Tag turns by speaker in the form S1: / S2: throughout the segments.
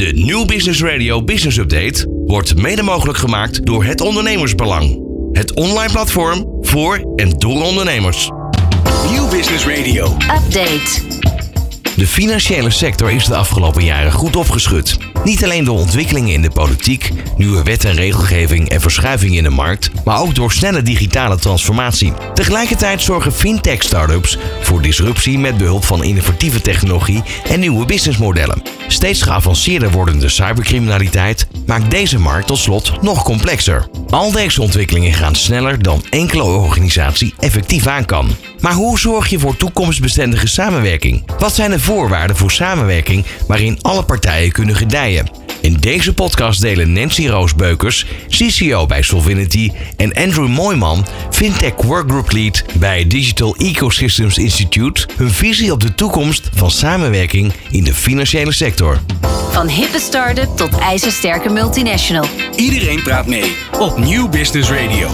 S1: De New Business Radio Business Update wordt mede mogelijk gemaakt door het Ondernemersbelang. Het online platform voor en door ondernemers.
S2: Nieuw Business Radio.
S3: Update.
S1: De financiële sector is de afgelopen jaren goed opgeschud. Niet alleen door ontwikkelingen in de politiek, nieuwe wet en regelgeving en verschuivingen in de markt, maar ook door snelle digitale transformatie. Tegelijkertijd zorgen fintech-startups voor disruptie met behulp van innovatieve technologie en nieuwe businessmodellen. Steeds geavanceerder wordende cybercriminaliteit maakt deze markt tot slot nog complexer. Al deze ontwikkelingen gaan sneller dan enkele organisatie effectief aan kan. Maar hoe zorg je voor toekomstbestendige samenwerking? Wat zijn de voorwaarden voor samenwerking waarin alle partijen kunnen gedijen? In deze podcast delen Nancy Roosbeukers, CCO bij Solvinity, en Andrew Mooiman, Fintech Workgroup Lead bij Digital Ecosystems Institute, hun visie op de toekomst van samenwerking in de financiële sector.
S3: Van hippe start-up tot ijzersterke multinational.
S2: Iedereen praat mee op Nieuw Business Radio.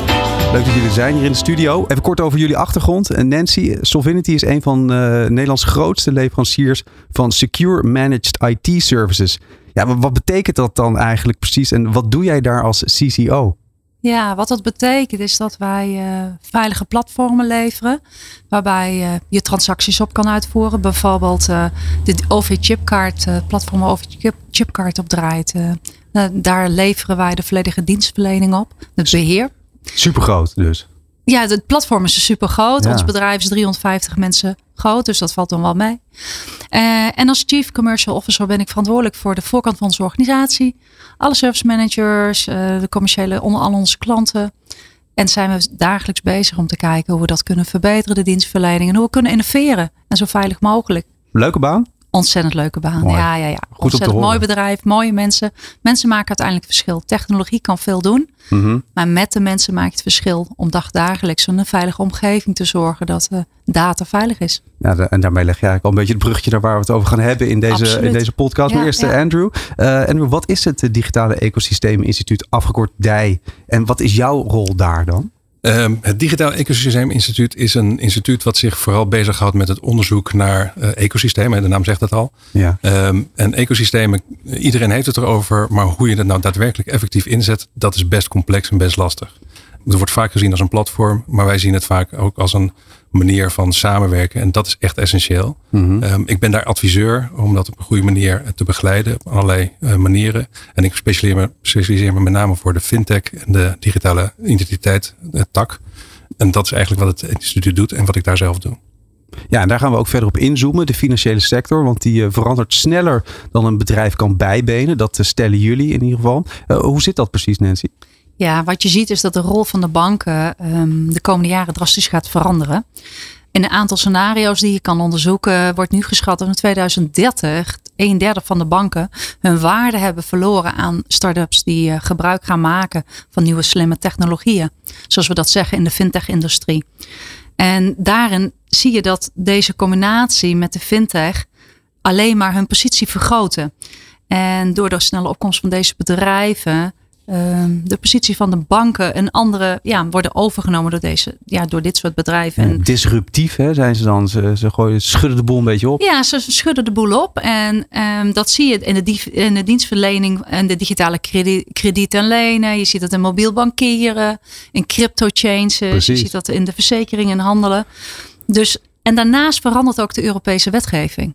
S4: Leuk dat jullie zijn hier in de studio. Even kort over jullie achtergrond. Eh, Nancy, Solvinity is een van uh, Nederlands grootste leveranciers van Secure Managed IT Services. Ja, wat betekent dat dan eigenlijk precies en wat doe jij daar als CCO?
S5: Ja, wat dat betekent is dat wij uh, veilige platformen leveren. Waarbij uh, je transacties op kan uitvoeren. Bijvoorbeeld uh, de OV-chipkaart, platform OV-chipkaart op draait. daar leveren wij de volledige dienstverlening op. Het beheer.
S4: Super groot dus.
S5: Ja, het platform is super groot. Ja. Ons bedrijf is 350 mensen groot, dus dat valt dan wel mee. Uh, en als Chief Commercial Officer ben ik verantwoordelijk voor de voorkant van onze organisatie. Alle service managers, uh, de commerciële, onder al onze klanten. En zijn we dagelijks bezig om te kijken hoe we dat kunnen verbeteren, de dienstverlening. En hoe we kunnen innoveren. En zo veilig mogelijk.
S4: Leuke baan?
S5: Ontzettend leuke baan.
S4: Mooi.
S5: Ja, ja, ja.
S4: Goed
S5: Ontzettend mooi bedrijf, mooie mensen. Mensen maken uiteindelijk verschil. Technologie kan veel doen.
S4: Mm -hmm.
S5: Maar met de mensen maakt het verschil om dagdagelijks een veilige omgeving te zorgen dat uh, data veilig is.
S4: Ja, de, en daarmee leg je eigenlijk al een beetje het bruggetje naar waar we het over gaan hebben in deze, in deze podcast.
S5: Ja,
S4: maar eerst
S5: ja.
S4: Andrew. Uh, Andrew, wat is het Digitale Ecosysteem Instituut, afgekort DI? En wat is jouw rol daar dan?
S6: Um, het Digitaal Ecosysteem Instituut is een instituut wat zich vooral bezighoudt met het onderzoek naar uh, ecosystemen. De naam zegt het al.
S4: Ja.
S6: Um, en ecosystemen, iedereen heeft het erover, maar hoe je dat nou daadwerkelijk effectief inzet, dat is best complex en best lastig. Het wordt vaak gezien als een platform, maar wij zien het vaak ook als een manier van samenwerken. En dat is echt essentieel.
S4: Mhm.
S6: Mm -hmm. um, ik ben daar adviseur om dat op een goede manier te begeleiden. Op allerlei uh, manieren. En ik specialiseer me, specialiseer me met name voor de fintech en de digitale identiteit uh, tak. En dat is eigenlijk wat het instituut doet en wat ik daar zelf doe.
S4: Ja, en daar gaan we ook verder op inzoomen. De financiële sector, want die verandert sneller dan een bedrijf kan bijbenen. Dat stellen jullie in ieder geval. hoe zit dat precies, Nancy?
S5: Ja, wat je ziet is dat de rol van de banken um, de komende jaren drastisch gaat veranderen. In een aantal scenario's die je kan onderzoeken, wordt nu geschat dat in 2030 een derde van de banken hun waarde hebben verloren aan start-ups die uh, gebruik gaan maken van nieuwe slimme technologieën. Zoals we dat zeggen in de fintech-industrie. En daarin zie je dat deze combinatie met de fintech alleen maar hun positie vergroten. En door de snelle opkomst van deze bedrijven de positie van de banken een andere ja, worden overgenomen door, deze, ja, door dit soort bedrijven.
S4: En disruptief hè, zijn ze dan. Ze, ze gooien, schudden de boel een beetje op.
S5: Ja, ze schudden de boel op. En um, dat zie je in de, in de dienstverlening en de digitale krediet, krediet en lenen. Je ziet dat in mobiel bankieren, in crypto chains. Je ziet dat in de verzekeringen en handelen. Dus, en daarnaast verandert ook de Europese wetgeving.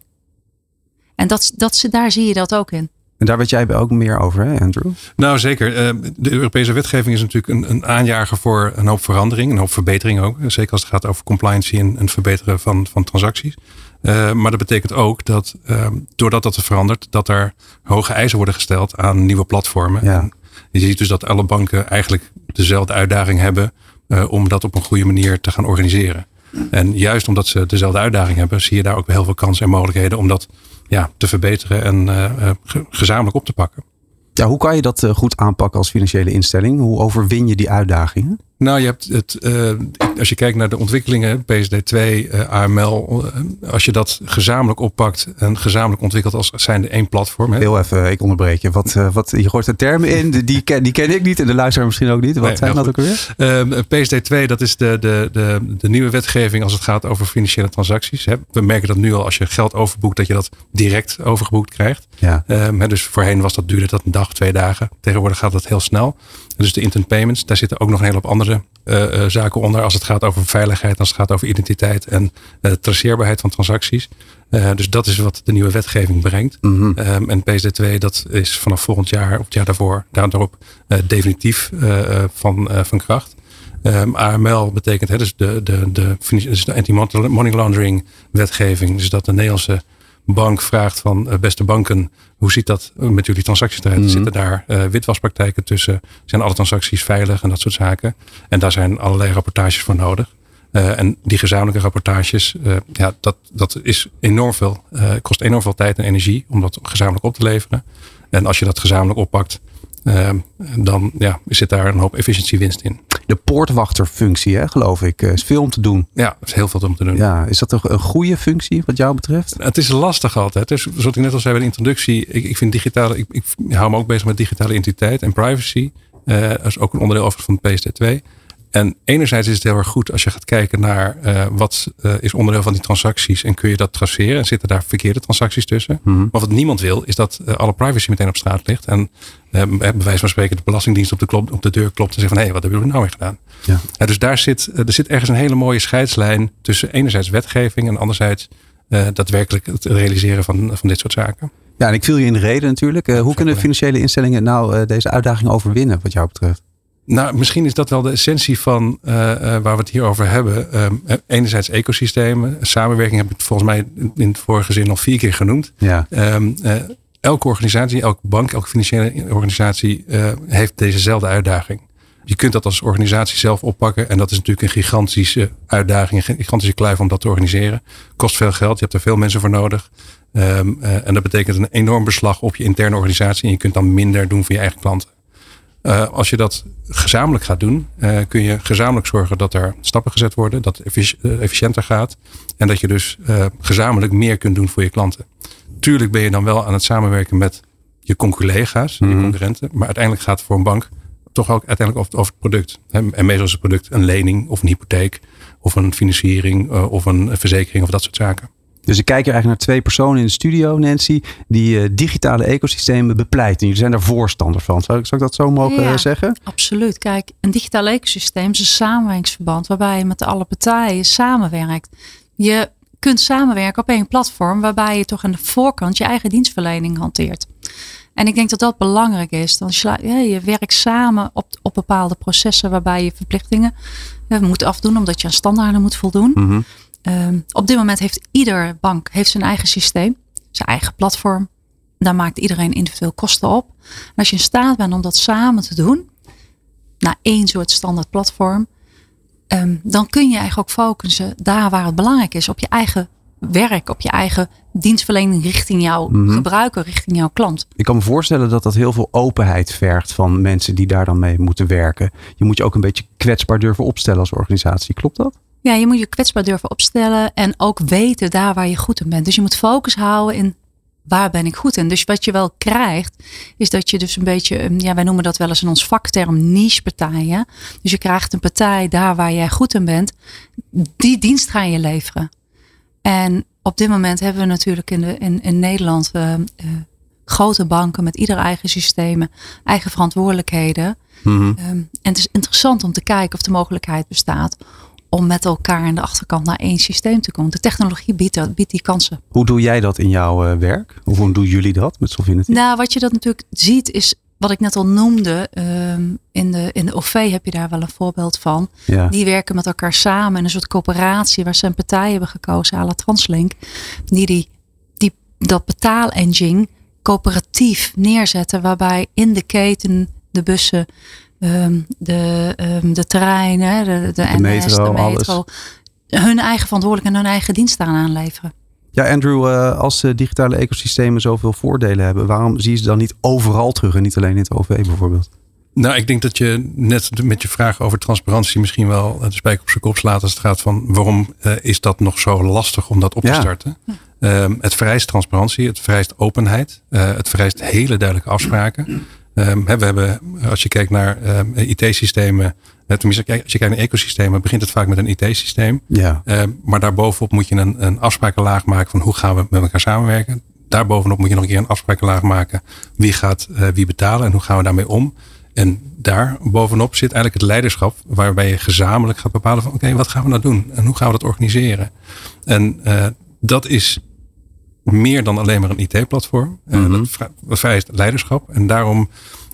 S5: En dat, dat, daar zie je dat ook in.
S4: En daar weet jij ook meer over, hè, Andrew?
S6: Nou, zeker. De Europese wetgeving is natuurlijk een, een aanjager voor een hoop verandering, een hoop verbetering ook. Zeker als het gaat over compliance en het verbeteren van, van transacties. Uh, maar dat betekent ook dat uh, doordat dat verandert, dat er hoge eisen worden gesteld aan nieuwe platformen.
S4: Ja.
S6: En je ziet dus dat alle banken eigenlijk dezelfde uitdaging hebben uh, om dat op een goede manier te gaan organiseren. En juist omdat ze dezelfde uitdaging hebben, zie je daar ook heel veel kansen en mogelijkheden om dat ja, te verbeteren en uh, ge gezamenlijk op te pakken.
S4: Ja, hoe kan je dat goed aanpakken als financiële instelling? Hoe overwin je die uitdagingen?
S6: Nou, je hebt het, uh, als je kijkt naar de ontwikkelingen, PSD2, uh, AML, uh, als je dat gezamenlijk oppakt en gezamenlijk ontwikkelt als zijnde één platform. Hè?
S4: Heel even, ik onderbreek je. Wat, wat, je gooit de termen in, die ken, die ken ik niet en de luisteraar misschien ook niet. Wat
S6: Nee,
S4: zijn
S6: heel
S4: dat ook weer?
S6: PSD2, dat is de, de, de, de nieuwe wetgeving als het gaat over financiële transacties. Hè? We merken dat nu al als je geld overboekt, dat je dat direct overgeboekt krijgt.
S4: Ja.
S6: Um, hè, dus voorheen was dat, duurde dat een dag, twee dagen. Tegenwoordig gaat dat heel snel. Dus de instant payments, daar zitten ook nog een hele hoop andere uh, uh, zaken onder. Als het gaat over veiligheid, als het gaat over identiteit en uh, traceerbaarheid van transacties. dus dat is wat de nieuwe wetgeving brengt.
S4: Mhm.
S6: Um, en PSD2, dat is vanaf volgend jaar of het jaar daarvoor, daarop definitief van, van kracht. Um, AML betekent, hè, dus de, de, de, dus de anti-money laundering wetgeving. Dus dat de Nederlandse bank vraagt van uh, beste banken, hoe ziet dat met jullie transacties eruit?
S4: Mhm.
S6: Zitten daar uh, witwaspraktijken tussen? Zijn alle transacties veilig en dat soort zaken? En daar zijn allerlei rapportages voor nodig. Uh, en die gezamenlijke rapportages, ja, dat, dat is enorm veel, kost enorm veel tijd en energie om dat gezamenlijk op te leveren. En als je dat gezamenlijk oppakt, dan ja, zit daar een hoop efficiëntiewinst in.
S4: De poortwachterfunctie, hè, geloof ik, is veel om te doen.
S6: Ja, er is heel veel om te doen.
S4: Ja, is dat toch een goede functie wat jou betreft?
S6: Het is lastig altijd. Dus zoals ik net al zei bij de introductie, ik, ik vind digitale, ik, ik hou me ook bezig met digitale identiteit en privacy. Uh, dat is ook een onderdeel over van PSD2. En enerzijds is het heel erg goed als je gaat kijken naar uh, wat uh, is onderdeel van die transacties en kun je dat traceren en zitten daar verkeerde transacties tussen.
S4: Mhm.
S6: Maar wat niemand wil is dat uh, alle privacy meteen op straat ligt en bij wijze van spreken de belastingdienst op de, klop, op de deur klopt en zegt van hé, hey, wat hebben jullie nou weer gedaan?
S4: Ja.
S6: dus daar zit, er zit ergens een hele mooie scheidslijn tussen enerzijds wetgeving en anderzijds daadwerkelijk het realiseren van, van dit soort zaken.
S4: Ja, en ik viel je in de reden natuurlijk. hoe kunnen financiële instellingen nou deze uitdaging overwinnen wat jou betreft?
S6: Nou, misschien is dat wel de essentie van uh, uh, waar we het hier over hebben. Um, enerzijds ecosystemen. Samenwerking heb ik volgens mij in het vorige zin al vier keer genoemd.
S4: Ja.
S6: Um, uh, elke organisatie, elke bank, elke financiële organisatie heeft dezezelfde uitdaging. Je kunt dat als organisatie zelf oppakken. En dat is natuurlijk een gigantische uitdaging, een gigantische kluif om dat te organiseren. Kost veel geld, je hebt er veel mensen voor nodig. Um, en dat betekent een enorm beslag op je interne organisatie. En je kunt dan minder doen voor je eigen klanten. Uh, als je dat gezamenlijk gaat doen, uh, kun je gezamenlijk zorgen dat er stappen gezet worden, dat het efficiënter gaat en dat je dus uh, gezamenlijk meer kunt doen voor je klanten. Tuurlijk ben je dan wel aan het samenwerken met je collega's, mm -hmm. je concurrenten, maar uiteindelijk gaat het voor een bank toch ook uiteindelijk over, over het product. En meestal is het product een lening of een hypotheek of een financiering of een verzekering of dat soort zaken.
S4: Dus ik kijk er eigenlijk naar twee personen in de studio, Nancy, die uh, digitale ecosystemen bepleiten. Jullie zijn daar voorstander van. Zou ik, zou ik dat zo mogen
S5: ja,
S4: zeggen?
S5: Absoluut. Kijk, een digitaal ecosysteem is een samenwerkingsverband waarbij je met alle partijen samenwerkt. Je kunt samenwerken op één platform waarbij je toch aan de voorkant je eigen dienstverlening hanteert. En ik denk dat dat belangrijk is. Dan sla, ja, je werkt samen op, op bepaalde processen waarbij je verplichtingen ja, moet afdoen omdat je aan standaarden moet voldoen.
S4: Mm -hmm.
S5: Um, op dit moment heeft ieder bank heeft zijn eigen systeem, zijn eigen platform. Daar maakt iedereen individueel kosten op. En als je in staat bent om dat samen te doen, naar één soort standaard platform, um, dan kun je eigenlijk ook focussen daar waar het belangrijk is, op je eigen werk, op je eigen dienstverlening richting jouw
S4: Mhm.
S5: gebruiker, richting jouw klant.
S4: Ik kan me voorstellen dat dat heel veel openheid vergt van mensen die daar dan mee moeten werken. Je moet je ook een beetje kwetsbaar durven opstellen als organisatie. Klopt dat?
S5: Ja, je moet je kwetsbaar durven opstellen en ook weten daar waar je goed in bent. Dus je moet focus houden in waar ben ik goed in. Dus wat je wel krijgt, is dat je dus een beetje, ja, wij noemen dat wel eens in ons vakterm niche partijen. Dus je krijgt een partij daar waar jij goed in bent, die dienst ga je leveren. En op dit moment hebben we natuurlijk in, de, in, in Nederland uh, uh, grote banken met ieder eigen systemen, eigen verantwoordelijkheden.
S4: Mhm.
S5: Um, en het is interessant om te kijken of de mogelijkheid bestaat om met elkaar aan de achterkant naar één systeem te komen. De technologie biedt, dat, biedt die kansen.
S4: Hoe doe jij dat in jouw uh, werk? Hoe doen jullie dat met Solvinity?
S5: Nou, wat je dat natuurlijk ziet is wat ik net al noemde. Um, in, de, in de OV heb je daar wel een voorbeeld van.
S4: Ja.
S5: Die werken met elkaar samen in een soort coöperatie waar ze een partij hebben gekozen, à la Translink. Die, die, die dat betaalengine coöperatief neerzetten. Waarbij in de keten de bussen Um, de, um, de treinen, de, de,
S4: de
S5: NS,
S4: metro,
S5: de metro,
S4: alles.
S5: hun eigen verantwoordelijkheid en hun eigen dienst aan aanleveren.
S4: Ja, Andrew, uh, als uh, digitale ecosystemen zoveel voordelen hebben, waarom zie je ze dan niet overal terug en niet alleen in het OV bijvoorbeeld?
S6: Nou, ik denk dat je net met je vraag over transparantie misschien wel de spijker op zijn kop slaat als het gaat van waarom uh, is dat nog zo lastig om dat op te starten. Um, het vereist transparantie, het vereist openheid, uh, het vereist hele duidelijke afspraken. Um, we hebben, als je kijkt naar um, IT-systemen, tenminste als je kijkt naar ecosystemen, begint het vaak met een IT-systeem.
S4: Ja.
S6: maar daarbovenop moet je een, een afsprakenlaag maken van hoe gaan we met elkaar samenwerken. Daarbovenop moet je nog een keer een afsprakenlaag maken. Wie gaat uh, wie betalen en hoe gaan we daarmee om? En daar bovenop zit eigenlijk het leiderschap, waarbij je gezamenlijk gaat bepalen van oké, wat gaan we nou doen en hoe gaan we dat organiseren? En uh, dat is meer dan alleen maar een IT-platform. Mm -hmm. Dat vereist leiderschap en daarom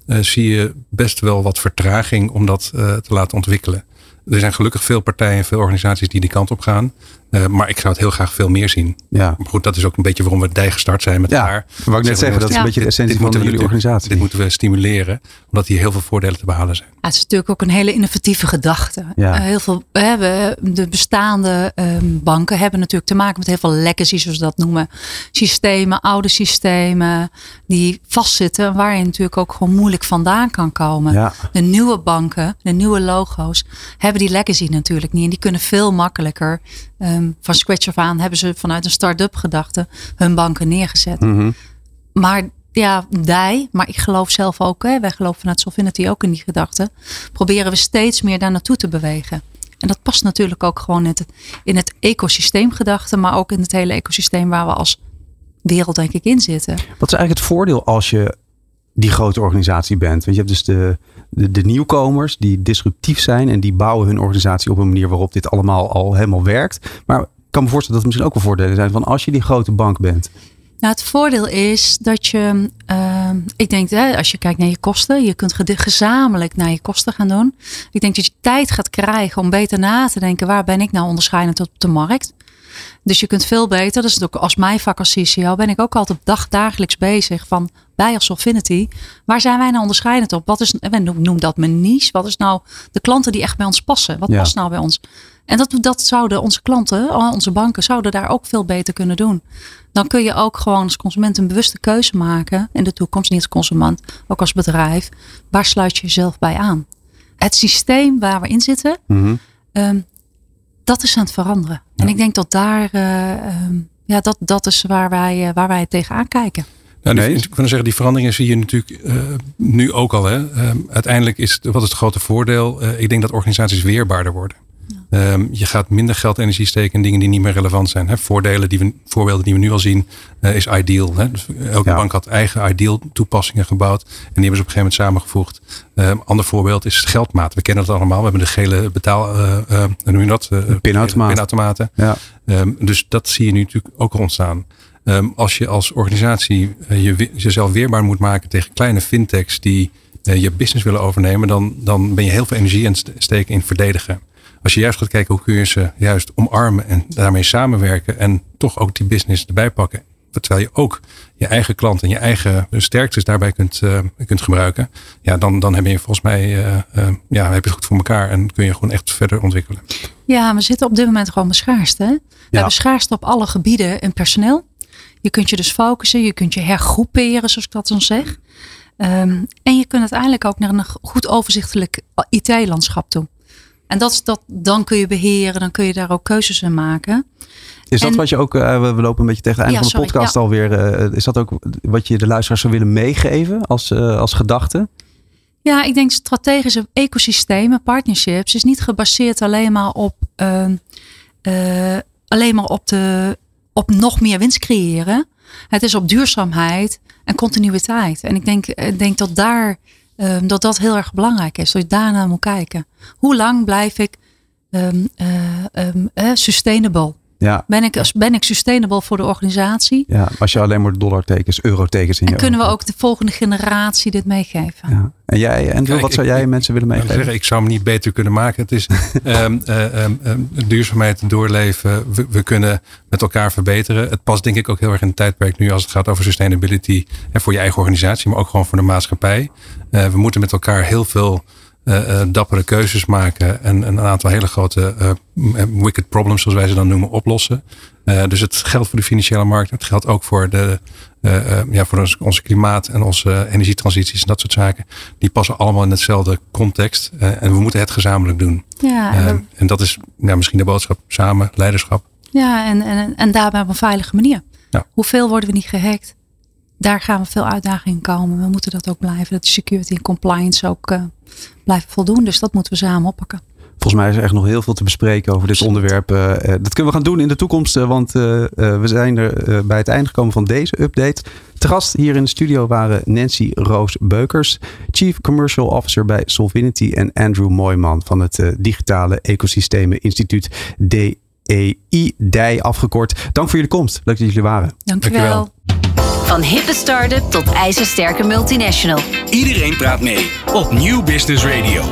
S6: uh, zie je best wel wat vertraging om dat uh, te laten ontwikkelen. Er zijn gelukkig veel partijen en veel organisaties die die kant op gaan. Uh, maar ik zou het heel graag veel meer zien.
S4: Ja.
S6: Maar goed, dat is ook een beetje waarom we dij gestart zijn met
S4: ja,
S6: elkaar.
S4: Wou ik net zeggen, dat is een beetje de essentie van jullie organisatie.
S6: Dit moeten we stimuleren, omdat hier heel veel voordelen te behalen zijn.
S5: Ja, het is natuurlijk ook een hele innovatieve gedachte.
S4: Ja.
S5: Uh, heel veel, we hebben, de bestaande um, banken hebben natuurlijk te maken met heel veel legacy, zoals we dat noemen. Systemen, oude systemen, die vastzitten, waar je natuurlijk ook gewoon moeilijk vandaan kan komen.
S4: Ja.
S5: De nieuwe banken, de nieuwe logo's, hebben die legacy natuurlijk niet. En die kunnen veel makkelijker um, van scratch af aan hebben ze vanuit een start-up gedachte hun banken neergezet.
S4: Mm -hmm.
S5: Maar ja, die, maar ik geloof zelf ook, hè, wij geloven vanuit Solvinity ook in die gedachte, proberen we steeds meer daar naartoe te bewegen. En dat past natuurlijk ook gewoon in het, in het ecosysteemgedachte, maar ook in het hele ecosysteem waar we als wereld denk ik in zitten.
S4: Wat is eigenlijk het voordeel als je die grote organisatie bent? Want je hebt dus de, de, nieuwkomers die disruptief zijn en die bouwen hun organisatie op een manier waarop dit allemaal al helemaal werkt. Maar ik kan me voorstellen dat er misschien ook wel voordelen zijn van als je die grote bank bent.
S5: Nou, het voordeel is dat je, uh, ik denk, hè, als je kijkt naar je kosten, je kunt gezamenlijk naar je kosten gaan doen. Ik denk dat je tijd gaat krijgen om beter na te denken, waar ben ik nou onderscheidend op de markt? Dus je kunt veel beter, dus ook als mijn vak als CCO ben ik ook altijd dag, dagelijks bezig van bij als Solfinity. Waar zijn wij nou onderscheidend op? Wat is, we noem dat mijn niche. Wat is nou de klanten die echt bij ons passen? Wat
S4: Ja.
S5: past nou bij ons? En dat, dat zouden onze klanten, onze banken, zouden daar ook veel beter kunnen doen. Dan kun je ook gewoon als consument een bewuste keuze maken. In de toekomst, niet als consument, ook als bedrijf. Waar sluit je jezelf bij aan? Het systeem waar we in zitten,
S4: Mhm.
S5: Ehm, dat is aan het veranderen. En ik denk dat daar, eh, ehm, ja, dat, dat is waar wij, eh, waar wij tegenaan kijken.
S6: Nou, die,
S4: Nee.
S6: Ik kan zeggen, die veranderingen zie je natuurlijk eh, nu ook al. Hè. Ehm, uiteindelijk is, het- wat is het grote voordeel? Ik denk dat organisaties weerbaarder worden. Ehm, je gaat minder geld en energie steken in dingen die niet meer relevant zijn. Hè. Voordelen die we, voorbeelden die we nu al zien, eh, is Ideal. Hè. Dus elke
S4: Ja.
S6: bank had eigen Ideal toepassingen gebouwd. En die hebben ze op een gegeven moment samengevoegd. Een ander voorbeeld is geldmaat. We kennen het allemaal. We hebben de gele betaal, eh, eh, noem je dat?
S4: Pinautomaat.
S6: pinautomaten.
S4: Ja.
S6: Ehm, dus dat zie je nu natuurlijk ook ontstaan. Als je als organisatie je, jezelf weerbaar moet maken tegen kleine fintechs die je business willen overnemen, dan, dan ben je heel veel energie aan het st- steken in verdedigen. Als je juist gaat kijken hoe kun je ze juist omarmen en daarmee samenwerken en toch ook die business erbij pakken. Terwijl je ook je eigen klant en je eigen sterktes daarbij kunt, eh, kunt gebruiken. Ja, dan, dan heb je volgens mij eh, eh, ja, heb je het goed voor elkaar en kun je gewoon echt verder ontwikkelen.
S5: Ja, we zitten op dit moment gewoon met schaarste. hè? We hebben schaarste op alle gebieden in personeel. Je kunt je dus focussen, je kunt je hergroeperen, zoals ik dat dan zeg. Ehm, en je kunt uiteindelijk ook naar een goed overzichtelijk IT-landschap toe. En dat is dat, dan kun je beheren, dan kun je daar ook keuzes in maken.
S4: Is dat wat je ook, eh, we lopen een beetje tegen het einde
S5: Ja,
S4: van de
S5: sorry,
S4: podcast alweer. eh, is dat ook wat je de luisteraars zou willen meegeven als, eh, als gedachte?
S5: Ja, ik denk strategische ecosystemen, partnerships, is niet gebaseerd alleen maar op, ehm, eh, alleen maar op, de, op nog meer winst creëren. Het is op duurzaamheid en continuïteit. En ik denk, ik denk dat daar ehm, dat dat heel erg belangrijk is. Dat je daarnaar moet kijken. Hoe lang blijf ik ehm, eh, ehm, eh, sustainable?
S4: Ja,
S5: Ben ik, als- ben ik sustainable voor de organisatie?
S4: ja, als je alleen maar dollartekens, eurotekens in je
S5: En kunnen we ook de volgende generatie dit meegeven?
S4: Ja. En jij, Andrew,
S6: Kijk,
S4: wat zou
S6: ik-
S4: jij
S6: ik-
S4: mensen willen
S6: Ik, wil
S4: meegeven?
S6: zeggen, ik zou hem niet beter kunnen maken. Het is ehm, eh, ehm, ehm, duurzaamheid doorleven. We, we kunnen met elkaar verbeteren. Het past denk ik ook heel erg in het tijdperk nu als het gaat over sustainability. En voor je eigen organisatie, maar ook gewoon voor de maatschappij. Eh, we moeten met elkaar heel veel eh, dappere keuzes maken. En een aantal hele grote eh, wicked problems, zoals wij ze dan noemen, oplossen. Dus het geldt voor de financiële markt. Het geldt ook voor de, uh, ja, voor ons, onze klimaat en onze energietransities en dat soort zaken. Die passen allemaal in hetzelfde context. en we moeten het gezamenlijk doen.
S5: Ja, en,
S6: en dat is ja, misschien de boodschap. Samen, leiderschap.
S5: Ja, en, en, en daarbij op een veilige manier. Ja. Hoeveel worden we niet gehackt? Daar gaan we veel uitdagingen komen. We moeten dat ook blijven. Dat de security en compliance ook uh, blijven voldoen. Dus dat moeten we samen oppakken.
S4: Volgens mij is er echt nog heel veel te bespreken over dit onderwerp. Uh, dat kunnen we gaan doen in de toekomst, want uh, we zijn er bij het einde gekomen van deze update. Te gast hier in de studio waren Nancy Roos Beukers, Chief Commercial Officer bij Solvinity en Andrew Mooiman van het Digitale Ecosystemen Instituut DEI, DEI afgekort. Dank voor jullie komst. Leuk dat jullie waren.
S5: Dankjewel.
S3: Dankjewel. Van hippe start-up tot ijzersterke multinational.
S2: Iedereen praat mee op Nieuw Business Radio.